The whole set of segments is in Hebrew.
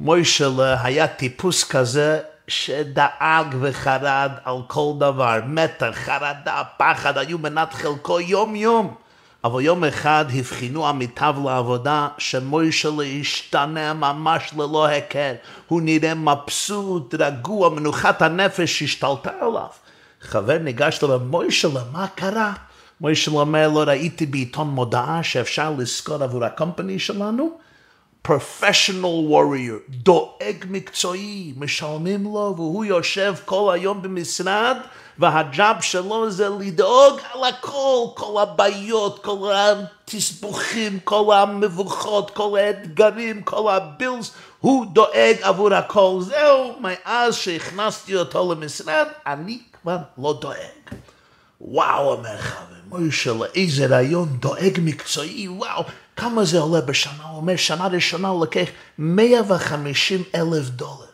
מוישלה היה טיפוס כזה שדאג וחרד על כל דבר, מתח, חרדה, פחד, היו מנת חלקו יום יום. אבל יום אחד הבחינו עמיתיו לעבודה שמוישלה השתנה ממש ללא היכר. הוא נראה מבסוט, רגוע, מנוחת הנפש השתלטה עליו. חבר ניגש אליו, מוישלה, מה קרה? מוישלה אומר לו, ראיתי בעיתון מודעה שאפשר לזכור עבור הקומפני שלנו? פרופשיונל ווריור, דואג מקצועי, משלמים לו והוא יושב כל היום במשרד והג'אב שלו זה לדאוג על הכל, כל הבעיות, כל התסבוכים, כל המבוכות, כל האתגרים, כל הבילס, הוא דואג עבור הכל. זהו, מאז שהכנסתי אותו למשרד, אני כבר לא דואג. וואו, אומר חבר, מוישה, איזה רעיון דואג מקצועי, וואו, כמה זה עולה בשנה? הוא אומר, שנה ראשונה הוא לקח 150 אלף דולר.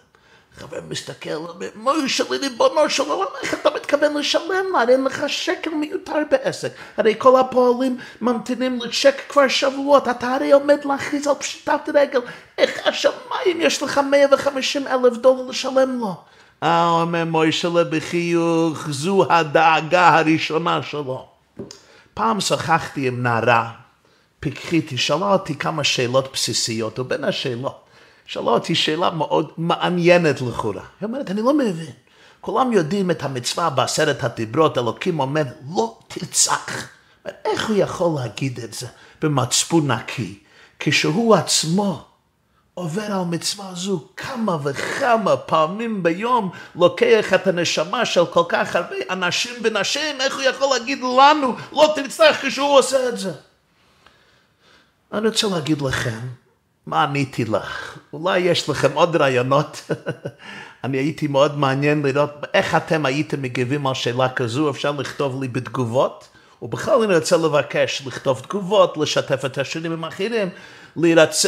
חבר מסתכל, אומר, מוישה, ריבונו של עולם, איך אתה מתכוון לשלם לה? אין לך שקל מיותר בעסק. הרי כל הפועלים ממתינים לצ'ק כבר שבועות, אתה הרי עומד להכריז על פשיטת רגל. איך השמיים יש לך 150 אלף דולר לשלם לו? אה, אומר מוישלה בחיוך, זו הדאגה הראשונה שלו. פעם שוחחתי עם נערה, פיקחית, היא שאלה אותי כמה שאלות בסיסיות, ובין השאלות, שאלה אותי שאלה מאוד מעניינת לכאורה. היא אומרת, אני לא מבין. כולם יודעים את המצווה בעשרת הדיברות, אלוקים אומר, לא תרצח. איך הוא יכול להגיד את זה במצפון נקי, כשהוא עצמו עובר על מצווה זו כמה וכמה פעמים ביום, לוקח את הנשמה של כל כך הרבה אנשים ונשים, איך הוא יכול להגיד לנו, לא תרצח כשהוא עושה את זה? אני רוצה להגיד לכם, מה עניתי לך? אולי יש לכם עוד רעיונות? אני הייתי מאוד מעניין לראות איך אתם הייתם מגיבים על שאלה כזו, אפשר לכתוב לי בתגובות, ובכלל אני רוצה לבקש לכתוב תגובות, לשתף את השירים עם אחרים,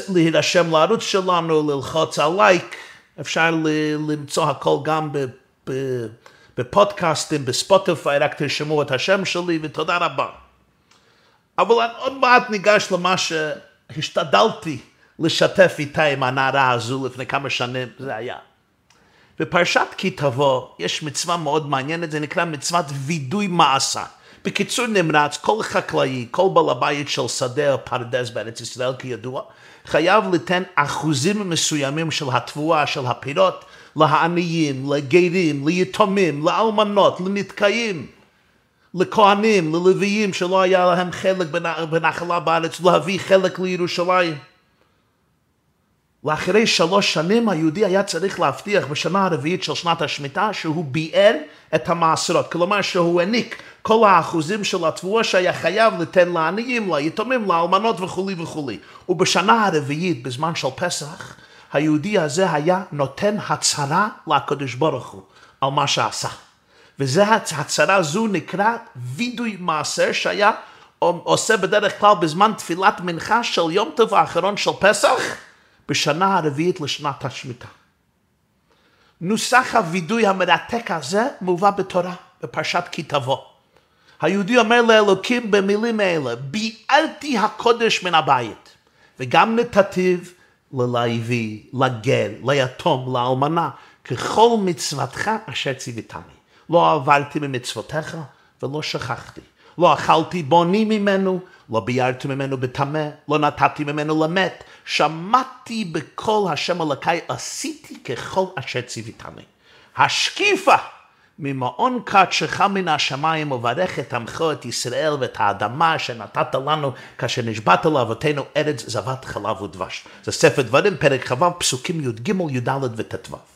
להירשם לערוץ שלנו, ללחוץ על לייק, אפשר למצוא הכל גם בפודקאסטים, בספוטיפיי, רק תרשמו את השם שלי, ותודה רבה. אבל עוד מעט ניגש למה שהשתדלתי לשתף איתה עם הנערה הזו לפני כמה שנים זה היה. בפרשת כי תבוא יש מצווה מאוד מעניינת, זה נקרא מצוות וידוי מעשה. בקיצור נמרץ, כל חקלאי, כל בעל הבית של שדה או פרדס בארץ ישראל כידוע, חייב ליתן אחוזים מסוימים של התבואה של הפירות לעניים, לגרים, ליתומים, לאלמנות, לנתקעים, לכהנים, ללוויים שלא היה להם חלק בנחלה בארץ, להביא חלק לירושלים. לאחרי שלוש שנים היהודי היה צריך להבטיח בשנה הרביעית של שנת השמיטה שהוא ביער את המעשרות, כלומר שהוא העניק כל האחוזים של התבואה שהיה חייב לתן לעניים, ליתומים, לאלמנות וכולי וכולי. ובשנה הרביעית, בזמן של פסח, היהודי הזה היה נותן הצהרה לקדוש ברוך הוא על מה שעשה. וזה הצהרה זו נקרא וידוי מעשר שהיה עושה בדרך כלל בזמן תפילת מנחה של יום טוב האחרון של פסח בשנה הרביעית לשנת השמיטה. נוסח הווידוי המרתק הזה מובא בתורה, בפרשת כי תבוא. היהודי אומר לאלוקים במילים האלה, ביערתי הקודש מן הבית, וגם נתתיו ללוי, לגר, ליתום, לאלמנה, ככל מצוותך אשר ציוויתני. לא עברתי ממצוותיך ולא שכחתי. לא אכלתי בוני ממנו, לא ביארתי ממנו בטמא, לא נתתי ממנו למת. שמעתי בקול השם אלוקי, עשיתי ככל אשר ציוויתני. השקיפה ממעון קדשך מן השמיים וברך את עמך את ישראל ואת האדמה שנתת לנו כאשר נשבעת לאבותינו ארץ זבת חלב ודבש. זה ספר דברים, פרק כ"ו, פסוקים י"ג, י"ד וט"ו.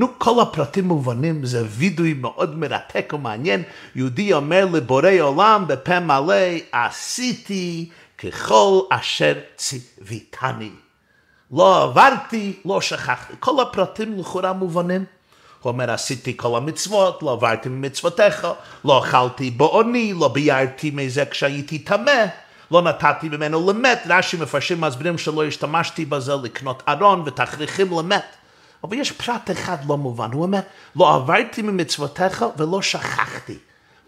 נו, כל הפרטים מובנים, זה וידוי מאוד מרתק ומעניין. יהודי אומר לבורא עולם בפה מלא, עשיתי ככל אשר ציוויתני. לא עברתי, לא שכחתי. כל הפרטים לכאורה מובנים. הוא אומר, עשיתי כל המצוות, לא עברתי ממצוותיך, לא אכלתי בעוני, לא ביארתי מזה כשהייתי טמא, לא נתתי ממנו למת. רש"י מפרשים מסבירים שלא השתמשתי בזה לקנות ארון ותכריכים למת. אבל יש פרט אחד לא מובן, הוא אומר, לא עברתי ממצוותיך ולא שכחתי.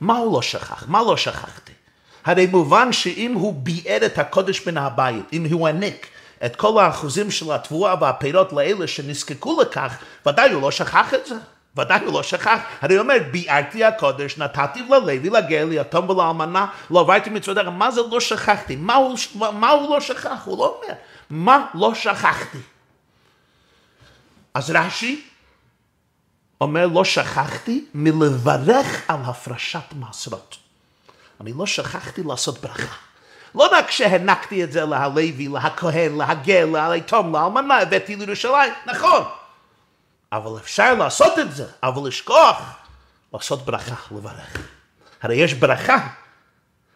מה הוא לא שכח? מה לא שכחתי? הרי מובן שאם הוא ביער את הקודש מן הבית, אם הוא העניק את כל האחוזים של התבואה והפירות לאלה שנזקקו לכך, ודאי הוא לא שכח את זה. ודאי הוא לא שכח, הרי הוא אומר, ביארתי הקודש, נתתי ללוי, לגר, ליתום ולאלמנה, לא עברתי מצוותיך, מה זה לא שכחתי? מה הוא, מה הוא לא שכח? הוא לא אומר, מה לא שכחתי? אז רש"י אומר, לא שכחתי מלברך על הפרשת מעשרות. אני לא שכחתי לעשות ברכה. לא רק שהענקתי את זה להלוי, להכהן, להגר, ליתום, לאלמנה, הבאתי לירושלים, נכון. אבל אפשר לעשות את זה, אבל לשכוח, לעשות ברכה, לברך. הרי יש ברכה.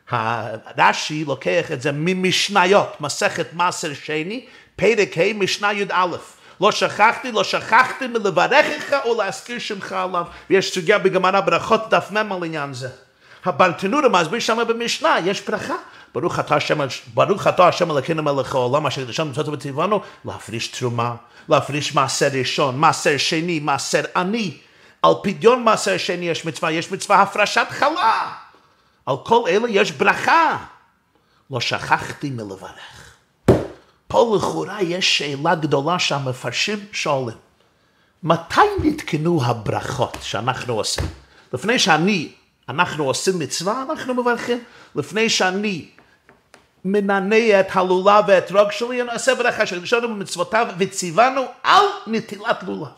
הרש"י לוקח את זה ממשניות, מסכת מעשר שני, פרק ה' משנה י"א. לא שכחתי, לא שכחתי מלברכך או להזכיר שמך עליו. ויש סוגיה בגמרא ברכות דף מ' על עניין זה. הברטנורה מסביר שם במשנה, יש ברכה. ברוך אתה השם, ברוך אתה השם אלוקינו מלך העולם אשר קדשנו מצוות וציוונו להפריש תרומה, להפריש מעשר ראשון, מעשר שני, מעשר עני. על פדיון מעשר שני יש מצווה, יש מצווה הפרשת חלה. על כל אלה יש ברכה. לא שכחתי מלברך. פה לכאורה יש שאלה גדולה שהמפרשים שואלים. מתי נתקנו הברכות שאנחנו עושים? לפני שאני, אנחנו עושים מצווה, אנחנו מברכים. לפני שאני מנענע את הלולב ואת רוג שלי, אני אעשה ברכה של ראשון במצוותיו וציוונו על נטילת לולב.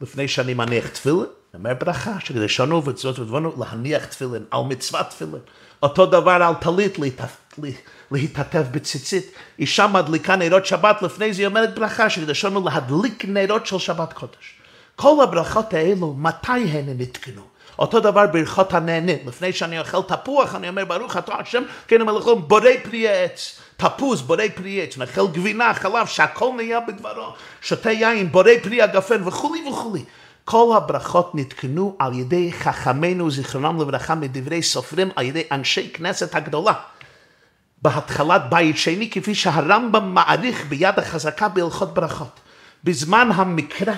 לפני שאני מניח תפילין, אומר ברכה של ראשונו וצוות ודבנו להניח תפילין, על מצוות תפילין. אותו דבר על טלית להתעטף בציצית. אישה מדליקה נרות שבת, לפני זה היא אומרת ברכה של ראשונו להדליק נרות של שבת קודש. כל הברכות האלו, מתי הן נתקנו? אותו דבר ברכות הנהנה. לפני שאני אוכל תפוח, אני אומר, ברוך אתה השם, כן המלאכום, בורא פרי עץ. תפוז, בורא פרי עץ, נאכל גבינה, חלב, שהכל נהיה בדברו. שותה יין, בורא פרי הגפן וכולי וכולי. כל הברכות נתקנו על ידי חכמינו, זיכרונם לברכה, מדברי סופרים, על ידי אנשי כנסת הגדולה. בהתחלת בית שני, כפי שהרמב"ם מעריך ביד החזקה בהלכות ברכות. בזמן המקרא,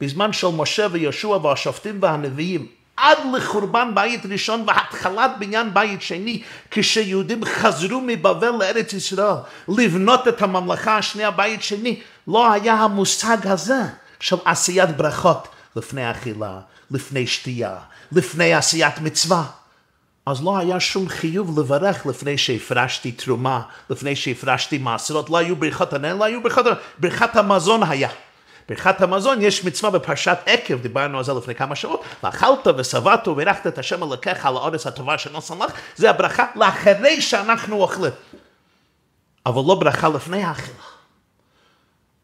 בזמן של משה ויהושע והשופטים והנביאים, עד לחורבן בית ראשון והתחלת בניין בית שני, כשיהודים חזרו מבבל לארץ ישראל לבנות את הממלכה השנייה בית שני, לא היה המושג הזה של עשיית ברכות לפני אכילה, לפני שתייה, לפני עשיית מצווה. אז לא היה שום חיוב לברך לפני שהפרשתי תרומה, לפני שהפרשתי מעשרות, לא היו ברכות הנהל, לא היו ברכות, ברכת המזון היה. ברכת המזון יש מצווה בפרשת עקב, דיברנו על זה לפני כמה שעות, ואכלת ושבעת וברכת את השם אלוקיך על האורץ הטובה שנוסן לך, זה הברכה לאחרי שאנחנו אוכלים. אבל לא ברכה לפני האכילה.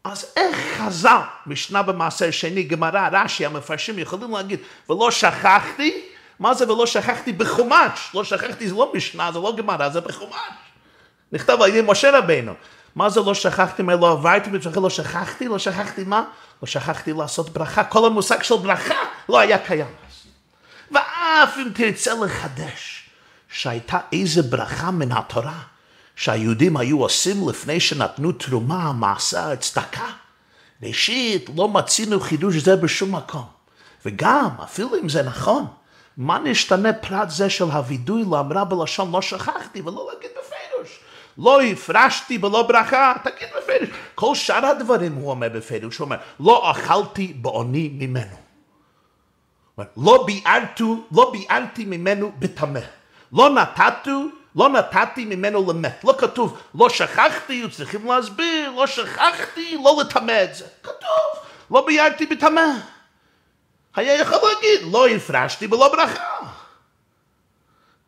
אז איך חז"ל, משנה במעשר שני, גמרא, רש"י, המפרשים יכולים להגיד, ולא שכחתי, מה זה ולא שכחתי בחומש? לא שכחתי זה לא משנה, זה לא גמרא, זה בחומש. נכתב על ידי משה רבינו. מה זה לא שכחתי, מה לא עברתי בצורכי, לא שכחתי, לא שכחתי מה? לא שכחתי לעשות ברכה. כל המושג של ברכה לא היה קיים אז. ואף אם תרצה לחדש שהייתה איזה ברכה מן התורה שהיהודים היו עושים לפני שנתנו תרומה, מעשה, צדקה. ראשית, לא מצינו חידוש זה בשום מקום. וגם, אפילו אם זה נכון, מה נשתנה פרט זה של הווידוי לאמרה בלשון לא שכחתי ולא להגיד בפירוש. לא הפרשתי ולא ברכה, תגיד בפירוש. כל שאר הדברים הוא אומר בפירוש, הוא אומר, לא אכלתי בעוני ממנו. לא ביארתו, לא ביארתי ממנו בטמא. לא נתתו, לא נתתי ממנו למת. לא כתוב, לא שכחתי, צריכים להסביר, לא שכחתי, לא לטמא את זה. כתוב, לא ביארתי בטמא. היה יכול להגיד, לא הפרשתי ולא ברכה.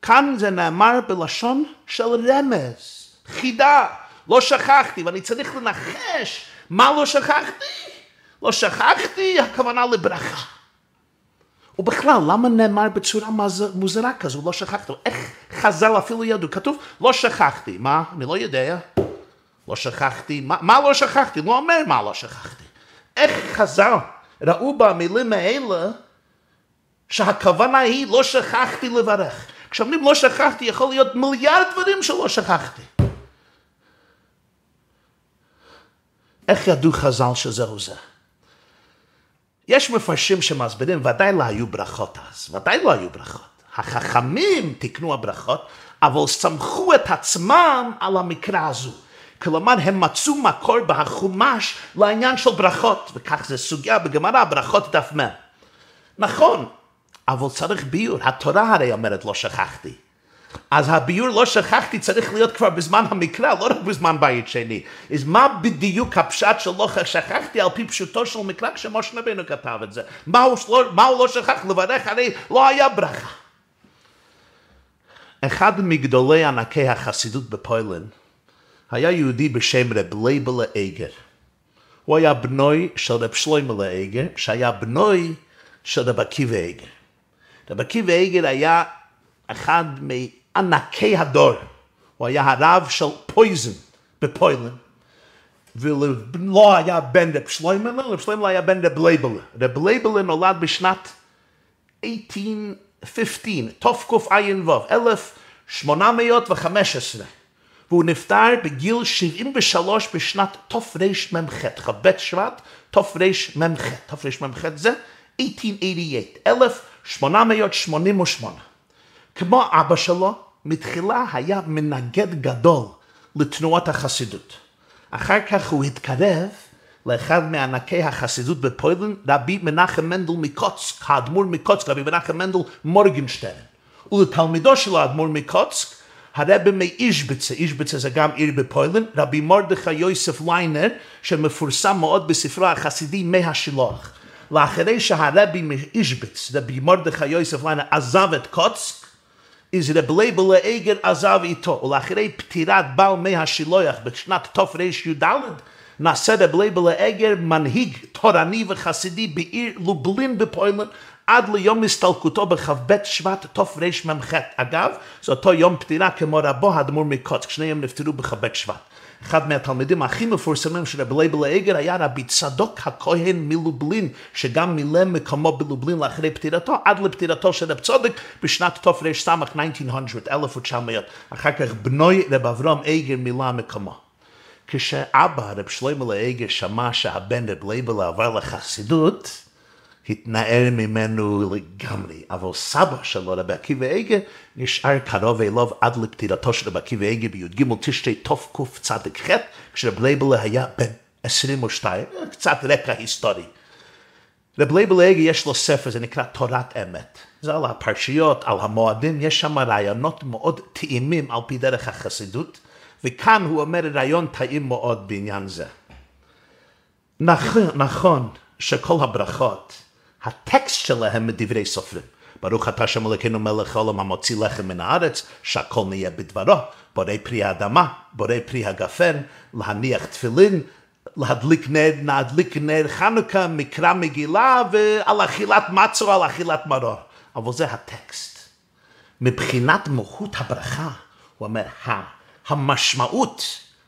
כאן זה נאמר בלשון של רמז. חידה, לא שכחתי, ואני צריך לנחש מה לא שכחתי. לא שכחתי, הכוונה לברכה. ובכלל, למה נאמר בצורה מוזרה כזו, לא שכחתי? איך חז"ל אפילו ידעו? כתוב, לא שכחתי. מה? אני לא יודע. לא שכחתי. מה, מה לא שכחתי? לא אומר מה לא שכחתי. איך חז"ל ראו במילים האלה שהכוונה היא לא שכחתי לברך. כשאומרים לא שכחתי, יכול להיות מיליארד דברים שלא שכחתי. איך ידעו חז"ל שזהו זה? יש מפרשים שמסבירים, ודאי לא היו ברכות אז, ודאי לא היו ברכות. החכמים תיקנו הברכות, אבל סמכו את עצמם על המקרא הזו. כלומר, הם מצאו מקור בחומש לעניין של ברכות, וכך זה סוגיה בגמרא, ברכות דף מ'. נכון, אבל צריך ביור, התורה הרי אומרת לא שכחתי. אז הביור לא שכחתי צריך להיות כבר בזמן המקרא, לא רק בזמן בית שני. אז מה בדיוק הפשט של לא שכחתי על פי פשוטו של מקרא כשמשה רבינו כתב את זה? מה הוא, מה הוא לא שכח? לברך הרי לא היה ברכה. אחד מגדולי ענקי החסידות בפוילן היה יהודי בשם רב לייבלה אייגר. הוא היה בנו של רב שלוימה לאייגר, שהיה בנו של רב עקיבא אייגר. רב עקיבא אייגר היה אחד מענקי הדור. הוא היה הרב של פויזן בפוילן. ולא היה בן רב שלוימה, רב שלוימה היה בן רב לייבלה. רב לייבלה נולד בשנת 1815, תקע"ו, 1815. והוא נפטר בגיל 73 בשנת תרמ"ח, כ"ב שבט, תרמ"ח, תרמ"ח זה 1888, 1888. כמו אבא שלו, מתחילה היה מנגד גדול לתנועת החסידות. אחר כך הוא התקרב לאחד מענקי החסידות בפוילן, רבי מנחם מנדל מקוצק, האדמו"ר מקוצק, רבי מנחם מנדל מורגנשטיין. ולתלמידו של האדמו"ר מקוצק, הרבי מאישבצה, אישבצה זה גם עיר בפוילן, רבי מרדכי יוסף ליינר, שמפורסם מאוד בספרו החסידי מי השילוח. לאחרי שהרבי מאישבץ, רבי מרדכי יוסף ליינר, עזב את קוצק, אז רב לייבל אייגר עזב איתו, ולאחרי פטירת בעל מי השילוח בשנת תרי"ד, נעשה רב לייבל אייגר מנהיג תורני וחסידי בעיר לובלין בפוילן, עד ליום הסתלקותו בכ"ב שבט תרמ"ח. אגב, זה אותו יום פטירה כמו רבו האדמו"ר מקוצק, שניהם נפטרו בכ"ב שבט. אחד מהתלמידים הכי מפורסמים של רבי לייבל אייגר היה רבי צדוק הכהן מלובלין, שגם מילא מקומו בלובלין לאחרי פטירתו, עד לפטירתו של רב צדוק בשנת תר"ס 1900, 1900. אחר כך בנו רב אברהם אייגר מילא מקומו. כשאבא רב שלמה אייגר שמע שהבן רב לייבל עבר לחסידות, התנער ממנו לגמרי, אבל סבא שלו, רבי עקיבא איגה, נשאר קרוב אליו עד לפטירתו של רבי עקיבא איגה בי"ג תשרי תקצ"ח, כשרבי לייבלה היה בן 22, קצת רקע היסטורי. רבי לייבלה איגה יש לו ספר, זה נקרא תורת אמת. זה על הפרשיות, על המועדים, יש שם רעיונות מאוד טעימים על פי דרך החסידות, וכאן הוא אומר רעיון טעים מאוד בעניין זה. נכון, נכון שכל הברכות הטקסט שלהם מדברי סופרים. ברוך אתה שם אלוקינו מלך העולם המוציא לחם מן הארץ, שהכל נהיה בדברו, בורא פרי האדמה, בורא פרי הגפן, להניח תפילין, להדליק נר, להדליק נר חנוכה, מקרא מגילה, ועל אכילת מצו, על אכילת מרור. אבל זה הטקסט. מבחינת מהות הברכה, הוא אומר, המשמעות,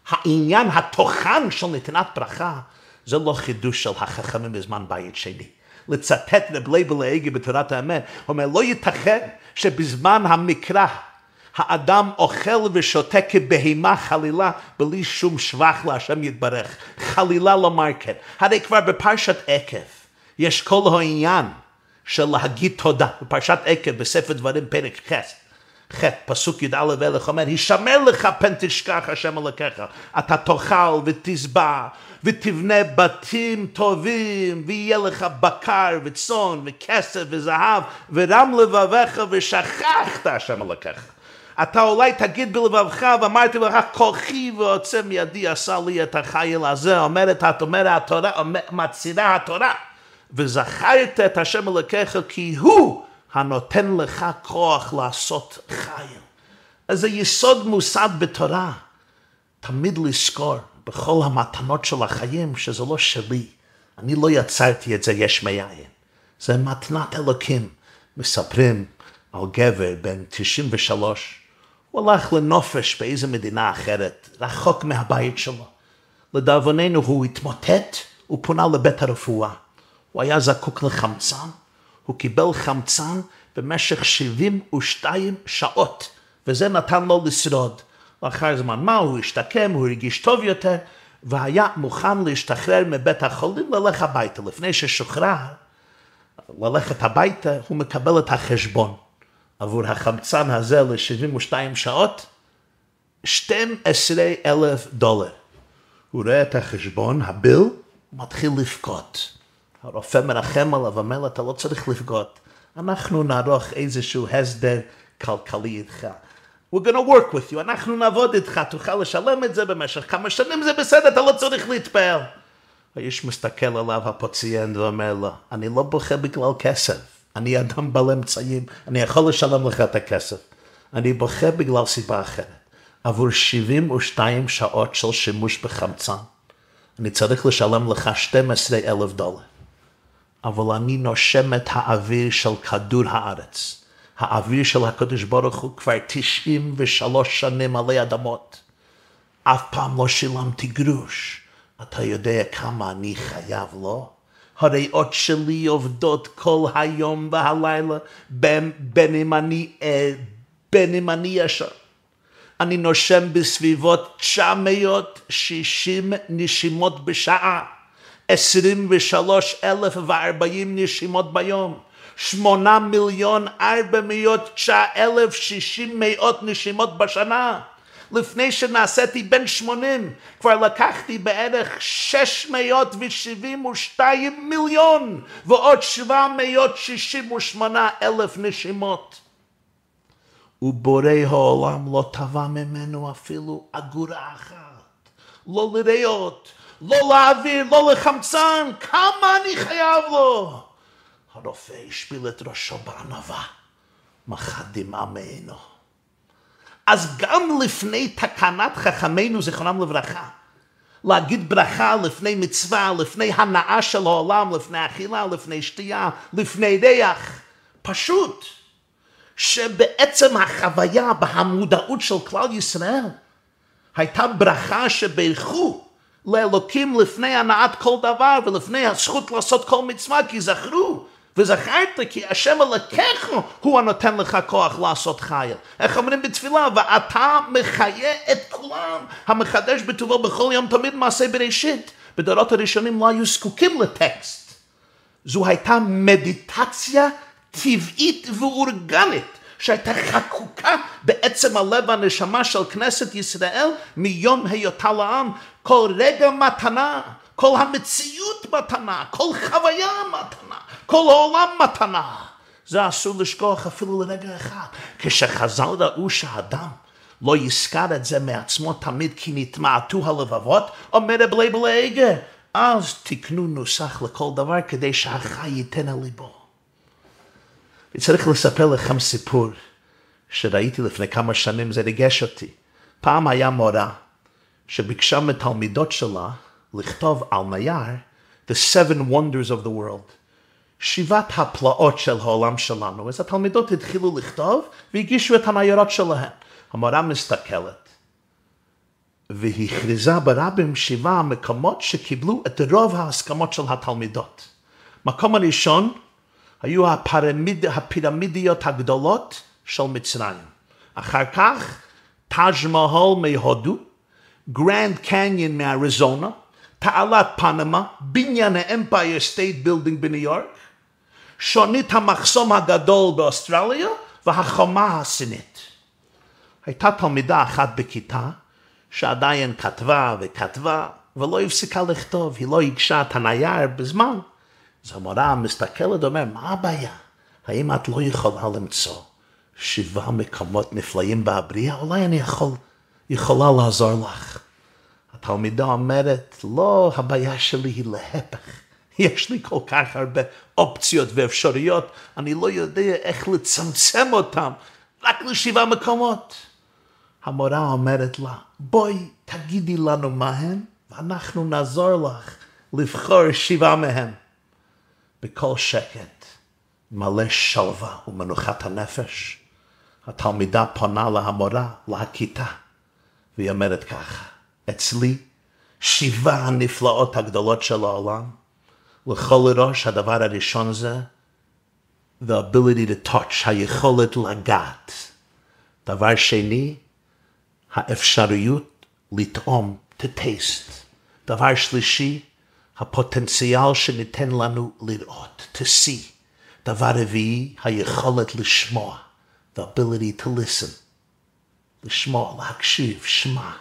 העניין, התוכן של נתינת ברכה, זה לא חידוש של החכמים בזמן בית שני. לצטט רב לייבל האגי בתורת האמת, הוא אומר, לא ייתכן שבזמן המקרא האדם אוכל ושותה כבהמה חלילה בלי שום שבח להשם יתברך. חלילה לומר כן. הרי כבר בפרשת עקב יש כל העניין של להגיד תודה. בפרשת עקב בספר דברים פרק ח' ח', פסוק י"א ואלך אומר, הישמר לך פן תשכח השם אלוקיך, אתה תאכל ותשבע ותבנה בתים טובים, ויהיה לך בקר וצאן וכסף וזהב, ורם לבביך ושכחת השם אלוקיך. אתה אולי תגיד בלבבך, ואמרתי לך, כוחי ועוצם ידי עשה לי את החיל הזה, אומרת, את אומרת התורה, מצהירה התורה, וזכרת את השם אלוקיך כי הוא הנותן לך כוח לעשות חיל. אז זה יסוד מוסד בתורה. תמיד לזכור בכל המתנות של החיים שזה לא שלי. אני לא יצרתי את זה יש מאין. זה מתנת אלוקים. מספרים על גבר בן 93, הוא הלך לנופש באיזו מדינה אחרת, רחוק מהבית שלו. לדאבוננו הוא התמוטט, הוא פונה לבית הרפואה. הוא היה זקוק לחמצן, הוא קיבל חמצן במשך 72 שעות, וזה נתן לו לשרוד. לאחר זמן מה הוא השתקם, הוא הרגיש טוב יותר, והיה מוכן להשתחרר מבית החולים ללך הביתה. לפני ששוחרר ללכת הביתה, הוא מקבל את החשבון עבור החמצן הזה ל-72 שעות, 12 אלף דולר. הוא רואה את החשבון, הביל, הוא מתחיל לבכות. הרופא מרחם עליו, אומר לו, אתה לא צריך לבכות. אנחנו נערוך איזשהו הסדר כלכלי איתך. We're going to work with you, אנחנו נעבוד איתך, תוכל לשלם את זה במשך כמה שנים, זה בסדר, אתה לא צריך להתפעל. האיש מסתכל עליו, הפוציינט, ואומר לו, אני לא בוכה בגלל כסף, אני אדם בעל אמצעים, אני יכול לשלם לך את הכסף. אני בוכה בגלל סיבה אחרת. עבור 72 שעות של שימוש בחמצן, אני צריך לשלם לך 12 אלף דולר. אבל אני נושם את האוויר של כדור הארץ. האוויר של הקדוש ברוך הוא כבר 93 שנים עלי אדמות. אף פעם לא שילמתי גרוש. אתה יודע כמה אני חייב לו? הריאות שלי עובדות כל היום והלילה, בין, בין אם אני עד, בין אם אני ישר. אני נושם בסביבות 960 נשימות בשעה, 23,040 נשימות ביום, 8 מיליון 409 אלף 60 מאות נשימות בשנה. לפני שנעשיתי בן 80, כבר לקחתי בערך 672 מיליון ועוד 768 אלף נשימות. ובורא העולם לא תבע ממנו אפילו אגורה אחת. לא לריאות, לא לאוויר, לא לחמצן, כמה אני חייב לו. הרופא השפיל את ראשו בענווה, מחד דמעה מעינו. אז גם לפני תקנת חכמינו, זיכרונם לברכה, להגיד ברכה לפני מצווה, לפני הנאה של העולם, לפני אכילה, לפני שתייה, לפני ריח, פשוט. שבעצם החוויה בהמודעות של כלל ישראל הייתה ברכה שברכו לאלוקים לפני הנעת כל דבר ולפני הזכות לעשות כל מצווה כי זכרו וזכרת כי השם אלוקיך הוא הנותן לך כוח לעשות חייל. איך אומרים בתפילה? ואתה מחיה את כולם המחדש בטובו בכל יום תמיד מעשה בראשית. בדורות הראשונים לא היו זקוקים לטקסט. זו הייתה מדיטציה טבעית ואורגנית, שהייתה חקוקה בעצם הלב והנשמה של כנסת ישראל מיום היותה לעם. כל רגע מתנה, כל המציאות מתנה, כל חוויה מתנה, כל העולם מתנה. זה אסור לשכוח אפילו לרגע אחד. כשחז"ל ראו שהאדם לא יזכר את זה מעצמו תמיד כי נתמעטו הלבבות, אומר רב לייבל אז תקנו נוסח לכל דבר כדי שהחי ייתן על ליבו. אני צריך לספר לכם סיפור שראיתי לפני כמה שנים, זה ריגש אותי. פעם היה מורה שביקשה מתלמידות שלה לכתוב על נייר The Seven Wonders of the World. שבעת הפלאות של העולם שלנו. אז התלמידות התחילו לכתוב והגישו את הניירות שלהן. המורה מסתכלת והכריזו ברבים שבעה המקומות שקיבלו את רוב ההסכמות של התלמידים. מקום הראשון היו הפירמיד, הפירמידיות הגדולות של מצרים. אחר כך טאג' מהאל מהודו, גרנד קניון מאריזונה, תעלת פנמה, בניין האמפייר סטייט בילדינג בניו יורק, שונית המחסום הגדול באוסטרליה והחומה הסינית. הייתה תלמידה אחת בכיתה שעדיין כתבה וכתבה ולא הפסיקה לכתוב, היא לא הגשה את הנייר בזמן. אז המורה מסתכלת ואומר, מה הבעיה? האם את לא יכולה למצוא שבעה מקומות נפלאים בהבריאה? אולי אני יכול, יכולה לעזור לך. התלמידה אומרת, לא, הבעיה שלי היא להפך. יש לי כל כך הרבה אופציות ואפשרויות, אני לא יודע איך לצמצם אותם רק לשבעה מקומות. המורה אומרת לה, בואי תגידי לנו מה הם, ואנחנו נעזור לך לבחור שבעה מהם. בכל שקט, מלא שלווה ומנוחת הנפש, התלמידה פונה להמורה, לכיתה, והיא אומרת ככה, אצלי שבעה הנפלאות הגדולות של העולם, the ability to touch, היכולת לגעת. דבר שני, האפשריות לטעום, to taste. דבר שלישי, הפוטנציאל שניתן לנו לראות, to see. דבר רביעי, היכולת לשמוע, the ability to listen. לשמוע, להקשיב, שמע.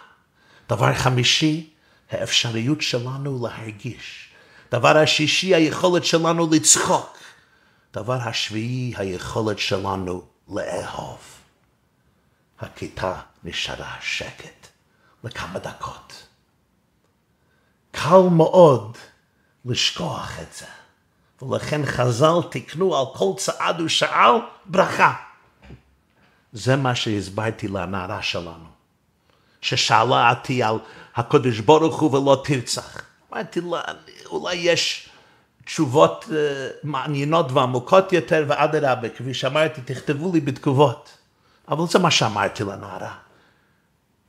דבר חמישי, האפשריות שלנו להרגיש. דבר השישי, היכולת שלנו לצחוק. דבר השביעי, היכולת שלנו לאהוב. הכיתה נשארה שקט לכמה דקות. קל מאוד לשכוח את זה, ולכן חז"ל תיקנו על כל צעד ושעל ברכה. זה מה שהסברתי לנערה שלנו, ששאלה אותי על הקדוש ברוך הוא ולא תרצח. אמרתי לה, אולי יש תשובות uh, מעניינות ועמוקות יותר, ואדרבה, כפי שאמרתי, תכתבו לי בתגובות. אבל זה מה שאמרתי לנערה.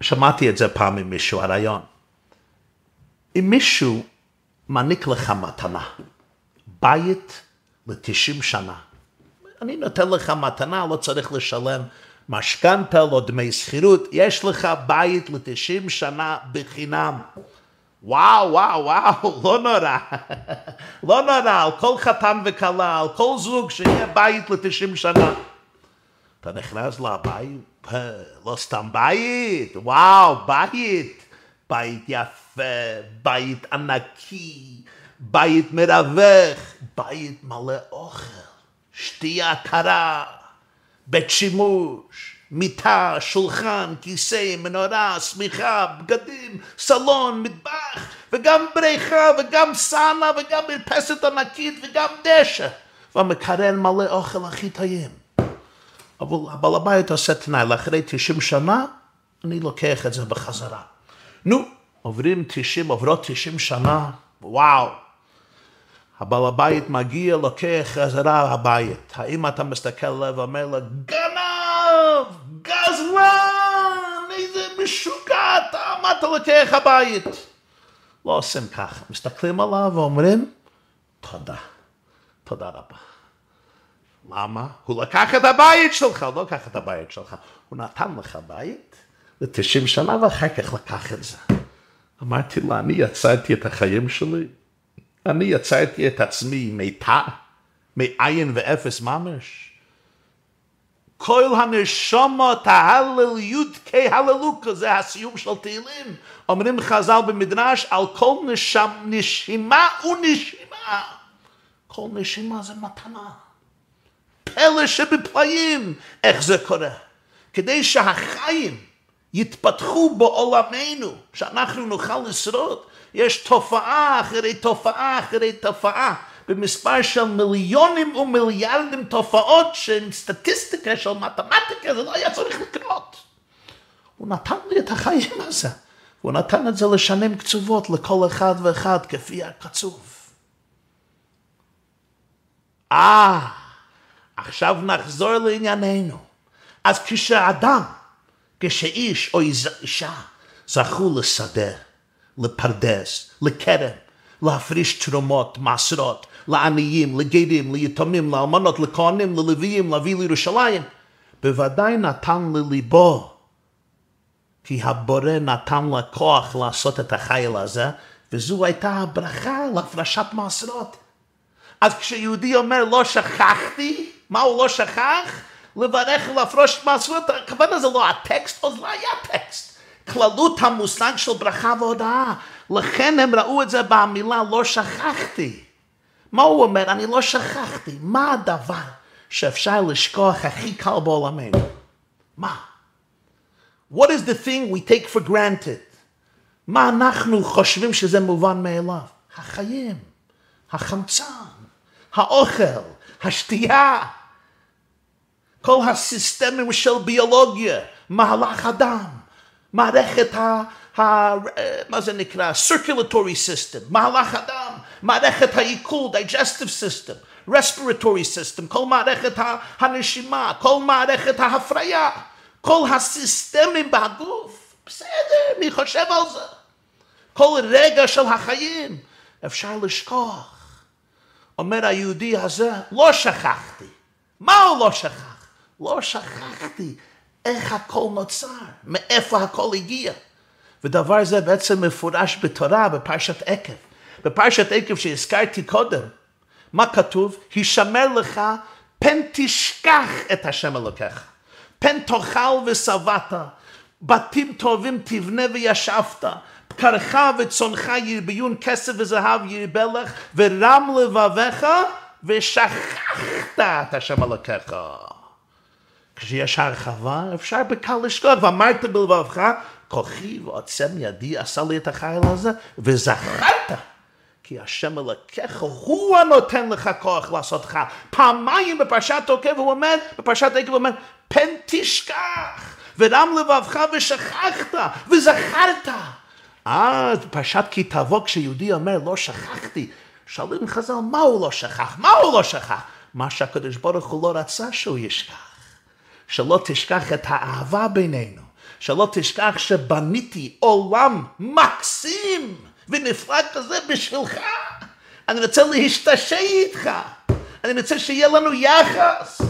שמעתי את זה פעם עם מישהו, הרעיון. אם מישהו מעניק לך מתנה, בית ל-90 שנה, אני נותן לך מתנה, לא צריך לשלם משכנתה, לא דמי שכירות, יש לך בית ל-90 שנה בחינם. וואו, וואו, וואו, לא נורא. לא נורא, על כל חתן וכלה, על כל זוג שיהיה בית ל-90 שנה. אתה נכנס לבית, לא סתם בית, וואו, בית. בית יפה, בית ענקי, בית מרווח, בית מלא אוכל, שתייה קרה, בית שימוש, מיטה, שולחן, כיסא, מנורה, שמיכה, בגדים, סלון, מטבח, וגם בריכה, וגם סאנה, וגם מרפסת ענקית, וגם דשא, והמקרן מלא אוכל הכי טעים. אבל הבעל הבית עושה תנאי, לאחרי 90 שנה, אני לוקח את זה בחזרה. נו, עוברים 90, עוברות 90 שנה, וואו. הבעל הבית מגיע, לוקח חזרה הבית. האם אתה מסתכל עליו ואומר לו, גנב, גזלן, איזה משוגע אתה, מה אתה לוקח הבית? לא עושים ככה. מסתכלים עליו ואומרים, תודה, תודה רבה. למה? הוא לקח את הבית שלך, הוא לא לקח את הבית שלך. הוא נתן לך בית ל-90 שנה ואחר כך לקח את זה. אמרתי לה, אני יצרתי את החיים שלי, אני יצרתי את עצמי מיתה, מאין ואפס ממש. כל הנשומות ההלל י"ק הללוקה, זה הסיום של תהילים. אומרים חז"ל במדרש, על כל נשם, נשימה ונשימה. כל נשימה זה מתנה. פלא שבפלאים, איך זה קורה? כדי שהחיים יתפתחו בעולמנו, שאנחנו נוכל לשרוד. יש תופעה אחרי תופעה אחרי תופעה, במספר של מיליונים ומיליארדים תופעות שהן סטטיסטיקה של מתמטיקה, זה לא היה צריך לקרות. הוא נתן לי את החיים הזה. הוא נתן את זה לשנים קצובות לכל אחד ואחד כפי הקצוב. אה, עכשיו נחזור לענייננו. אז כשאדם כשאיש או אישה זכו לסדר, לפרדס, לכרם, להפריש תרומות, מעשרות, לעניים, לגרים, ליתומים, לאלמנות, לכהנים, ללוויים, להביא לירושלים, בוודאי נתן לליבו, כי הבורא נתן לה כוח לעשות את החיל הזה, וזו הייתה הברכה להפרשת מעשרות. אז כשיהודי אומר לא שכחתי, מה הוא לא שכח? לברך ולהפרוש מעשרות, הכוונה זה לא הטקסט, אז לא היה טקסט. כללות המושג של ברכה והודאה. לכן הם ראו את זה במילה לא שכחתי. מה הוא אומר? אני לא שכחתי. מה הדבר שאפשר לשכוח הכי קל בעולמנו? מה? What is the thing we take for granted? מה אנחנו חושבים שזה מובן מאליו? החיים, החמצן, האוכל, השתייה. כל הסיסטמים של ביולוגיה, מהלך הדם, מערכת ה... ה מה זה נקרא? circulatory system, מהלך הדם, מערכת העיכול, digestive system, respiratory system, כל מערכת הנשימה, כל מערכת ההפריה, כל הסיסטמים בגוף, בסדר, מי חושב על זה? כל רגע של החיים אפשר לשכוח. אומר היהודי הזה, לא שכחתי. מה הוא לא שכח? לא שכחתי איך הכל נוצר, מאיפה הכל הגיע. ודבר זה בעצם מפורש בתורה בפרשת עקב. בפרשת עקב שהזכרתי קודם, מה כתוב? הישמר לך פן תשכח את השם אלוקיך. פן תאכל ושבעת, בתים טובים תבנה וישבת, קרך וצונך ירביון כסף וזהב ירבה לך, ורם לבביך, ושכחת את השם אלוקיך. כשיש הרחבה, אפשר בקל לשכוח, ואמרת בלבבך, כוחי ועוצם ידי עשה לי את החיל הזה, וזכרת. כי השם אלוקיך הוא הנותן לך כוח לעשותך. פעמיים בפרשת עוקב הוא אומר, בפרשת עקב הוא אומר, פן תשכח, ורם לבבך ושכחת, וזכרת. אז בפרשת כי תבוא כשיהודי אומר לא שכחתי, שואלים חז"ל מה הוא לא שכח? מה הוא לא שכח? מה שהקדוש ברוך הוא לא רצה שהוא ישכח. שלא תשכח את האהבה בינינו, שלא תשכח שבניתי עולם מקסים ונפלא כזה בשבילך. אני רוצה להשתשי איתך, אני רוצה שיהיה לנו יחס.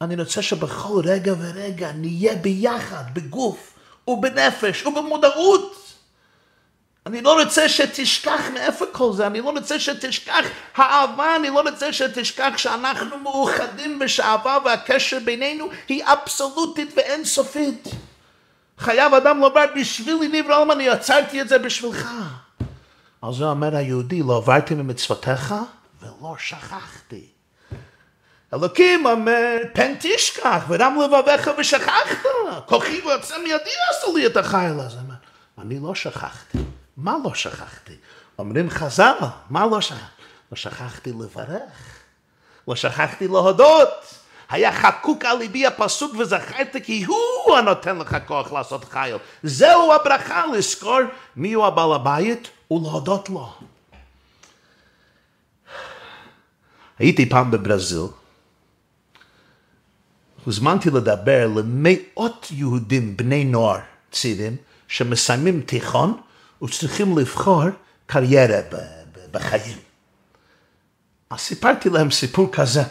אני רוצה שבכל רגע ורגע נהיה ביחד, בגוף ובנפש ובמודעות. אני לא רוצה שתשכח מאיפה כל זה, אני לא רוצה שתשכח האהבה, אני לא רוצה שתשכח שאנחנו מאוחדים ושהאהבה והקשר בינינו היא אבסולוטית ואינסופית. חייב אדם לומר, בשבילי נברא העולם, אני עצרתי את זה בשבילך. על זה אומר היהודי, לא עברתי ממצוותיך ולא שכחתי. אלוקים אומר, פן תשכח, ודם לבביך ושכחת. כוחי ויוצא מידי עשו לי את החיל הזה. אני לא שכחתי. מה לא שכחתי? אומרים חז"ל, מה לא שכחתי? לא שכחתי לברך, לא שכחתי להודות. היה חקוק על ליבי הפסוק וזכרת כי הוא הנותן לך כוח לעשות חיל. זהו הברכה, לזכור מי הוא הבעל הבית ולהודות לו. הייתי פעם בברזיל, הוזמנתי לדבר למאות יהודים בני נוער צעירים שמסיימים תיכון וצריכים לבחור קריירה בחיים. אז סיפרתי להם סיפור כזה.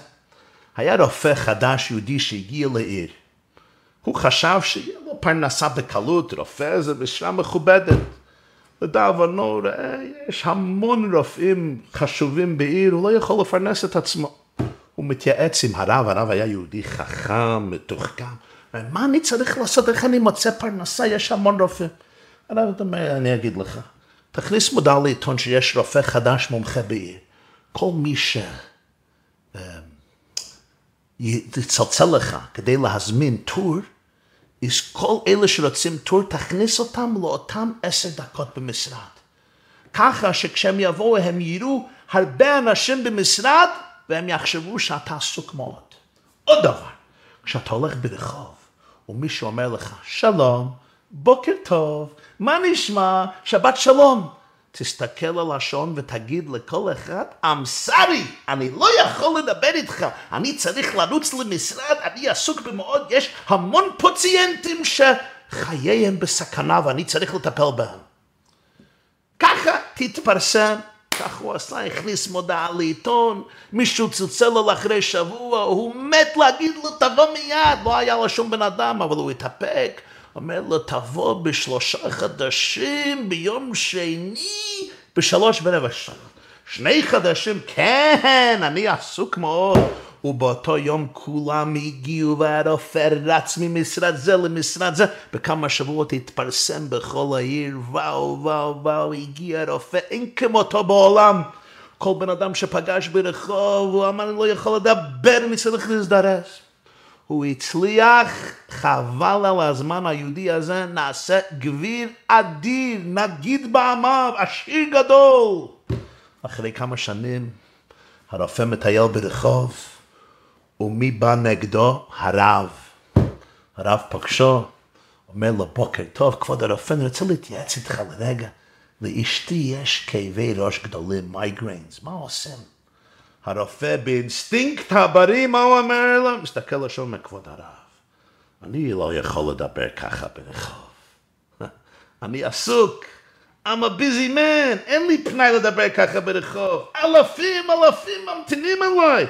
היה רופא חדש יהודי שהגיע לעיר. הוא חשב שיהיה לו פרנסה בקלות, רופא זה בשעה מכובדת. לדאבונו, יש המון רופאים חשובים בעיר, הוא לא יכול לפרנס את עצמו. הוא מתייעץ עם הרב, הרב היה יהודי חכם, מתוחכם. מה אני צריך לעשות? איך אני מוצא פרנסה? יש המון רופאים. הרב אומר, אני אגיד לך, תכניס מודע לעיתון שיש רופא חדש מומחה בעיר. כל מי ש... יצלצל לך כדי להזמין טור, אז כל אלה שרוצים טור, תכניס אותם לאותם עשר דקות במשרד. ככה שכשהם יבואו הם יראו הרבה אנשים במשרד והם יחשבו שאתה עסוק מאוד. עוד דבר, כשאתה הולך ברחוב ומישהו אומר לך, שלום, בוקר טוב, מה נשמע? שבת שלום. תסתכל על השעון ותגיד לכל אחד, sorry, אני לא יכול לדבר איתך, אני צריך לרוץ למשרד, אני עסוק במאוד, יש המון פוציינטים שחייהם בסכנה ואני צריך לטפל בהם. ככה תתפרסם, כך הוא עשה, הכניס מודעה לעיתון, מישהו צלצל לו אחרי שבוע, הוא מת להגיד לו תבוא מיד, לא היה לו שום בן אדם, אבל הוא התאפק. אומר לו, תבוא בשלושה חדשים ביום שני בשלוש ורבע שעה. שני חדשים, כן, אני עסוק מאוד. ובאותו יום כולם הגיעו והרופא רץ ממשרד זה למשרד זה. בכמה שבועות התפרסם בכל העיר, וואו, וואו, וואו, הגיע הרופא, אין כמותו בעולם. כל בן אדם שפגש ברחוב, הוא אמר, אני לא יכול לדבר, אני צריך להזדרז. הוא הצליח, חבל על הזמן היהודי הזה, נעשה גביר אדיר, נגיד בעמיו, עשיר גדול. אחרי כמה שנים הרופא מטייל ברחוב, ומי בא נגדו? הרב. הרב פגשו, אומר לו, בוקר טוב, כבוד הרופא, אני רוצה להתייעץ איתך לרגע. לאשתי יש כאבי ראש גדולים, migraines, מה עושים? הרופא באינסטינקט הבריא, מה הוא אומר לו? מסתכל לשון, כבוד הרב. אני לא יכול לדבר ככה ברחוב. אני עסוק. I'm a busy man, אין לי פנאי לדבר ככה ברחוב. אלפים, אלפים ממתינים עליי.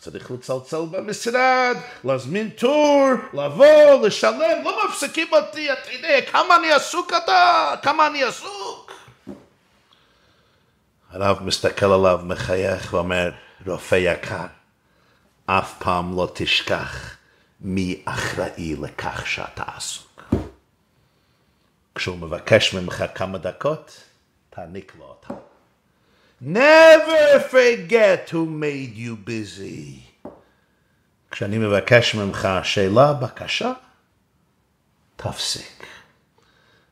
צריך לצלצל במשרד, להזמין תור, לבוא, לשלם, לא מפסיקים אותי, אתה יודע, כמה אני עסוק אתה, כמה אני עסוק. הרב מסתכל עליו, מחייך ואומר, רופא יקר, אף פעם לא תשכח מי אחראי לכך שאתה עסוק. כשהוא מבקש ממך כמה דקות, תעניק לו אותה. Never forget who made you busy. כשאני מבקש ממך שאלה, בקשה, תפסיק.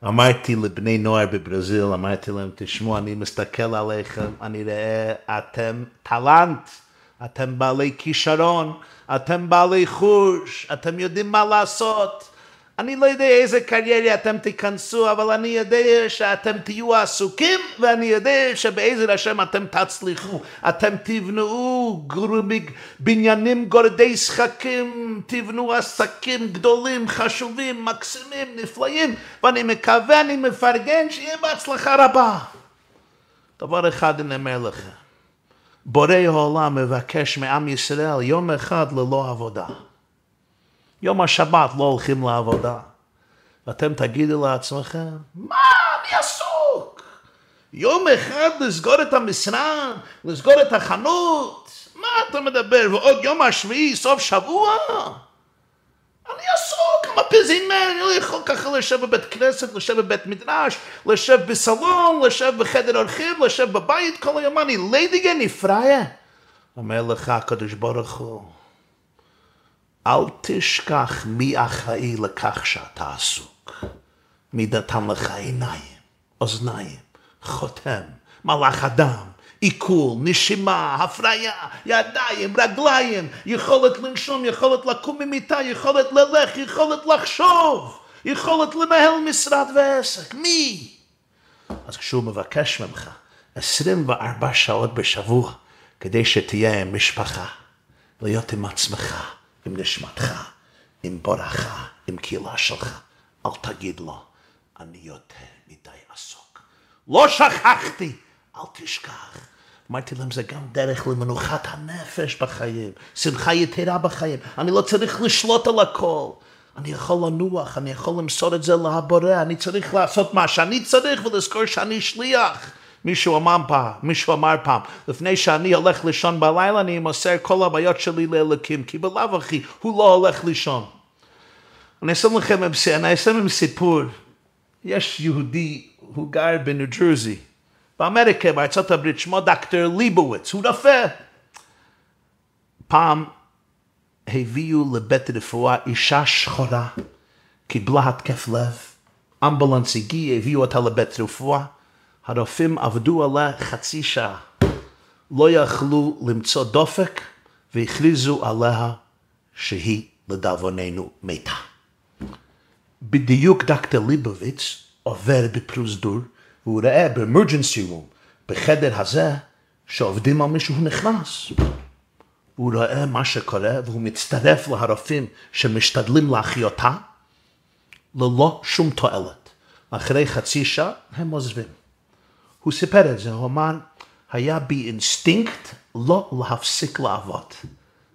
אמרתי לבני נוער בברזיל, אמרתי להם, תשמעו, אני מסתכל עליכם, אני רואה, אתם טלנט, אתם בעלי כישרון, אתם בעלי חוש, אתם יודעים מה לעשות. אני לא יודע איזה קריירה אתם תיכנסו, אבל אני יודע שאתם תהיו עסוקים, ואני יודע שבעזר השם אתם תצליחו. אתם תבנו בניינים גורדי שחקים, תבנו עסקים גדולים, חשובים, מקסימים, נפלאים, ואני מקווה, אני מפרגן, שיהיה בהצלחה רבה. דבר אחד אני אומר לכם, בורא העולם מבקש מעם ישראל יום אחד ללא עבודה. יום השבת לא הולכים לעבודה. ואתם תגידו לעצמכם, מה, אני עסוק. יום אחד לסגור את המשרד, לסגור את החנות, מה אתה מדבר? ועוד יום השביעי, סוף שבוע? אני עסוק, מפזים, אני לא יכול ככה לשב בבית כנסת, לשב בבית מדרש, לשב בסלון, לשב בחדר אורחים, לשב בבית כל היום, אני ליידיגן, אני פראייר. אומר לך הקדוש ברוך הוא, אל תשכח מי אחראי לכך שאתה עסוק. מי נתן לך עיניים, אוזניים, חותם, מלאך אדם, עיכול, נשימה, הפריה, ידיים, רגליים, יכולת לנשום, יכולת לקום ממיטה, יכולת ללך, יכולת לחשוב, יכולת לנהל משרד ועסק. מי? אז כשהוא מבקש ממך 24 שעות בשבוע כדי שתהיה עם משפחה, להיות עם עצמך, עם נשמתך, עם ברכה, עם קהילה שלך, אל תגיד לו, אני יותר מדי עסוק. לא שכחתי, אל תשכח. אמרתי להם, זה גם דרך למנוחת הנפש בחיים, שמחה יתרה בחיים. אני לא צריך לשלוט על הכל. אני יכול לנוח, אני יכול למסור את זה לבורא, אני צריך לעשות מה שאני צריך ולזכור שאני שליח. מישהו אמר פעם, מישהו אמר פעם, לפני שאני הולך לישון בלילה אני מוסר כל הבעיות שלי לאלוקים, כי בלאו הכי הוא לא הולך לישון. אני אעשה לכם, אני אעשה לכם סיפור. יש יהודי, הוא גר בניו ג'רזי, באמריקה, בארצות הברית, שמו דוקטור ליבוביץ, הוא רופא. פעם הביאו לבית רפואה אישה שחורה, קיבלה התקף לב, אמבולנס הגיע, הביאו אותה לבית רפואה. הרופאים עבדו עליה חצי שעה. לא יכלו למצוא דופק והכריזו עליה שהיא לדאבוננו מתה. בדיוק דוקטור ליבוביץ עובר בפרוזדור והוא ראה ב emergency room, בחדר הזה, שעובדים על מישהו נכנס. הוא רואה מה שקורה והוא מצטרף להרופאים שמשתדלים להחיותה ללא שום תועלת. אחרי חצי שעה הם עוזבים. הוא סיפר את זה, הוא אמר, היה בי אינסטינקט לא להפסיק לעבוד.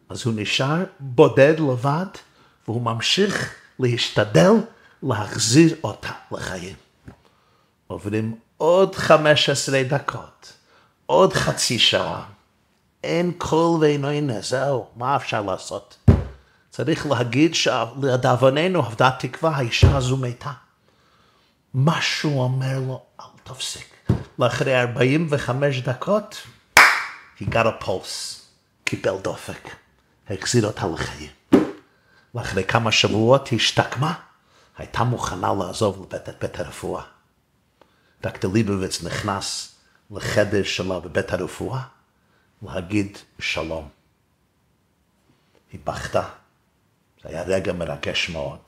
אז הוא נשאר בודד לבד, והוא ממשיך להשתדל להחזיר אותה לחיים. עוברים עוד 15 דקות, עוד חצי שעה, אין קול ואינו הנה, זהו, מה אפשר לעשות? צריך להגיד שלדאבוננו עבדה תקווה, האישה הזו מתה. משהו אומר לו, אל תפסיק. לאחרי 45 דקות, he got a pulse, קיבל דופק, החזיר אותה לחיים. ואחרי כמה שבועות היא השתקמה, הייתה מוכנה לעזוב לבית בית הרפואה. דוקטור ליבוביץ נכנס לחדר שלה בבית הרפואה להגיד שלום. היא בכתה, זה היה רגע מרגש מאוד.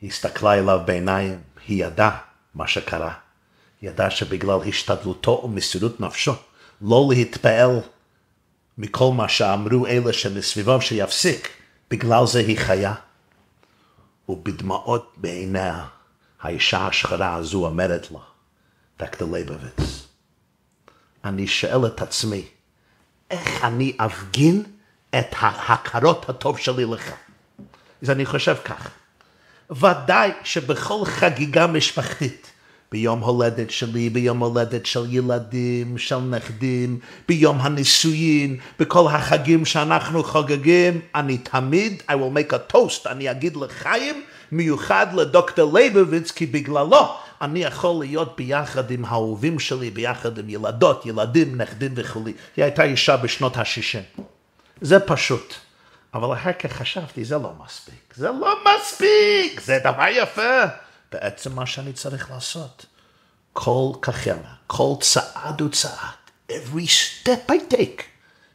היא הסתכלה אליו בעיניים, היא ידעה מה שקרה. ידע שבגלל השתדלותו ומסירות נפשו, לא להתפעל מכל מה שאמרו אלה שמסביבו שיפסיק, בגלל זה היא חיה. ובדמעות בעיניה, האישה השחרה הזו אומרת לה, דוקטור ליבוביץ, אני שואל את עצמי, איך אני אפגין את ההכרות הטוב שלי לך? אז אני חושב כך, ודאי שבכל חגיגה משפחתית, ביום הולדת שלי, ביום הולדת של ילדים, של נכדים, ביום הנישואין, בכל החגים שאנחנו חוגגים, אני תמיד, I will make a toast, אני אגיד לחיים, מיוחד לדוקטור ליבוביץ, כי בגללו אני יכול להיות ביחד עם האהובים שלי, ביחד עם ילדות, ילדים, נכדים וכולי. היא הייתה אישה בשנות ה-60. זה פשוט. אבל אחר כך חשבתי, זה לא מספיק. זה לא מספיק! זה דבר יפה. בעצם מה שאני צריך לעשות. כל כחמה, כל צעד וצעד, every step I take.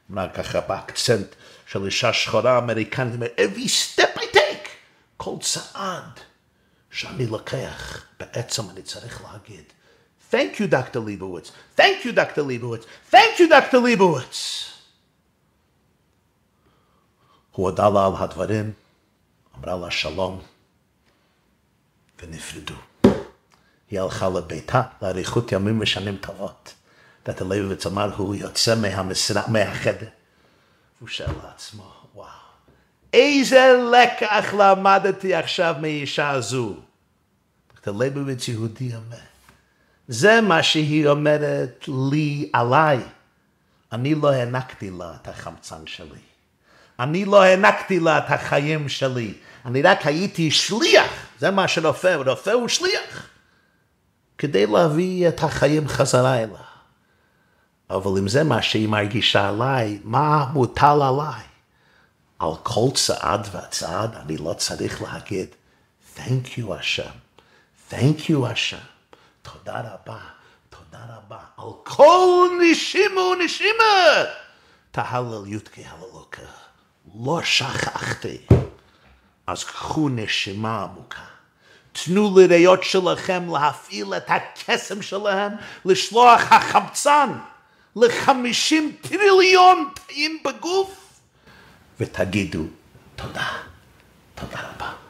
מה ככה באקצנט של אישה שחורה אמריקנית, every step I take. כל צעד שאני לוקח, בעצם אני צריך להגיד, Thank you, Dr. Leibowitz. Thank you, Dr. Leibowitz. Thank you, Dr. Leibowitz. הוא הודה לה על הדברים, אמרה לה שלום, ונפרדו. היא הלכה לביתה לאריכות ימים ושנים טובות. דעת ליבוביץ אמר, הוא יוצא מהמשרה, מהחדר. הוא שאל לעצמו, וואו, איזה לקח למדתי עכשיו מאישה הזו? דעת ליבוביץ יהודי אומר, זה מה שהיא אומרת לי עליי. אני לא הענקתי לה את החמצן שלי. אני לא הענקתי לה את החיים שלי. אני רק הייתי שליח. זה מה שרופא, רופא הוא שליח. כדי להביא את החיים חזרה אליה. אבל אם זה מה שהיא מרגישה עליי, מה מוטל עליי? על כל צעד וצעד אני לא צריך להגיד, Thank you השם, Thank you השם, תודה רבה, תודה רבה, על כל נשימה ונשימה. תהלל יודקי הללוקה, לא שכחתי. אז קחו נשימה עמוקה. תנו לריאות שלכם להפעיל את הקסם שלהם, לשלוח החמצן לחמישים טריליון תאים בגוף, ותגידו תודה, תודה רבה.